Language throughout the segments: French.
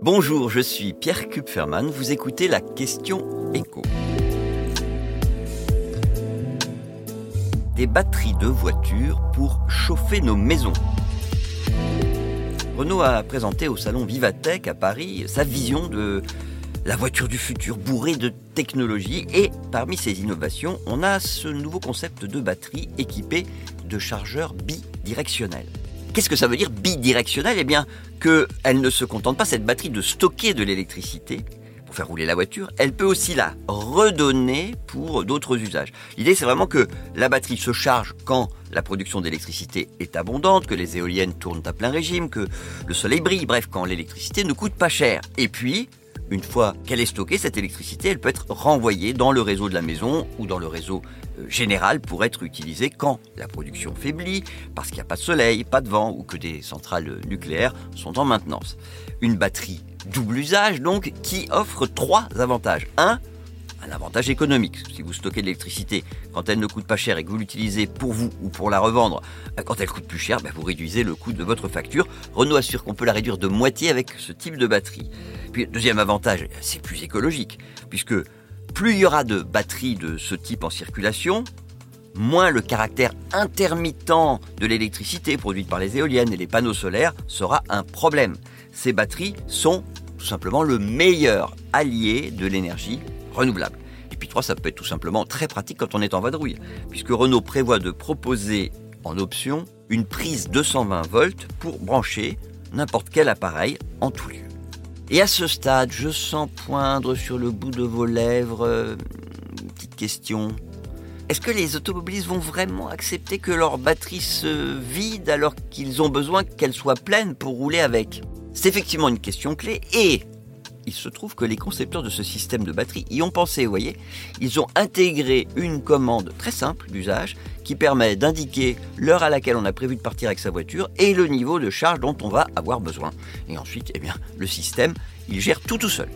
Bonjour, je suis Pierre Kupferman, vous écoutez la question écho. Des batteries de voitures pour chauffer nos maisons. Renault a présenté au salon Vivatech à Paris sa vision de la voiture du futur bourrée de technologie et parmi ces innovations, on a ce nouveau concept de batterie équipée de chargeurs bidirectionnels. Qu'est-ce que ça veut dire bidirectionnel? Eh bien, qu'elle ne se contente pas, cette batterie, de stocker de l'électricité pour faire rouler la voiture, elle peut aussi la redonner pour d'autres usages. L'idée, c'est vraiment que la batterie se charge quand la production d'électricité est abondante, que les éoliennes tournent à plein régime, que le soleil brille, bref, quand l'électricité ne coûte pas cher. Et puis, une fois qu'elle est stockée, cette électricité, elle peut être renvoyée dans le réseau de la maison ou dans le réseau euh, général pour être utilisée quand la production faiblit, parce qu'il n'y a pas de soleil, pas de vent ou que des centrales nucléaires sont en maintenance. Une batterie double usage donc qui offre trois avantages. Un, un avantage économique. Si vous stockez de l'électricité quand elle ne coûte pas cher et que vous l'utilisez pour vous ou pour la revendre euh, quand elle coûte plus cher, ben, vous réduisez le coût de votre facture. Renault assure qu'on peut la réduire de moitié avec ce type de batterie. Puis deuxième avantage, c'est plus écologique, puisque plus il y aura de batteries de ce type en circulation, moins le caractère intermittent de l'électricité produite par les éoliennes et les panneaux solaires sera un problème. Ces batteries sont tout simplement le meilleur allié de l'énergie renouvelable. Et puis trois, ça peut être tout simplement très pratique quand on est en vadrouille, puisque Renault prévoit de proposer en option une prise 220 volts pour brancher n'importe quel appareil en tout lieu. Et à ce stade, je sens poindre sur le bout de vos lèvres euh, une petite question. Est-ce que les automobilistes vont vraiment accepter que leur batterie se vide alors qu'ils ont besoin qu'elle soit pleine pour rouler avec? C'est effectivement une question clé et il se trouve que les concepteurs de ce système de batterie y ont pensé, vous voyez. Ils ont intégré une commande très simple d'usage qui permet d'indiquer l'heure à laquelle on a prévu de partir avec sa voiture et le niveau de charge dont on va avoir besoin. Et ensuite, eh bien, le système, il gère tout tout seul.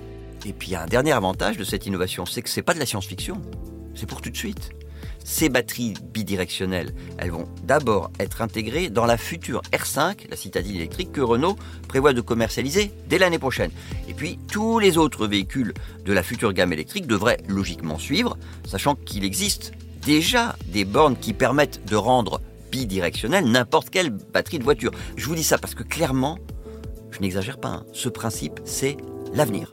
Et puis un dernier avantage de cette innovation, c'est que c'est pas de la science-fiction, c'est pour tout de suite. Ces batteries bidirectionnelles, elles vont d'abord être intégrées dans la future R5, la citadine électrique que Renault prévoit de commercialiser dès l'année prochaine. Et puis tous les autres véhicules de la future gamme électrique devraient logiquement suivre, sachant qu'il existe déjà des bornes qui permettent de rendre bidirectionnelle n'importe quelle batterie de voiture. Je vous dis ça parce que clairement, je n'exagère pas, hein, ce principe, c'est l'avenir.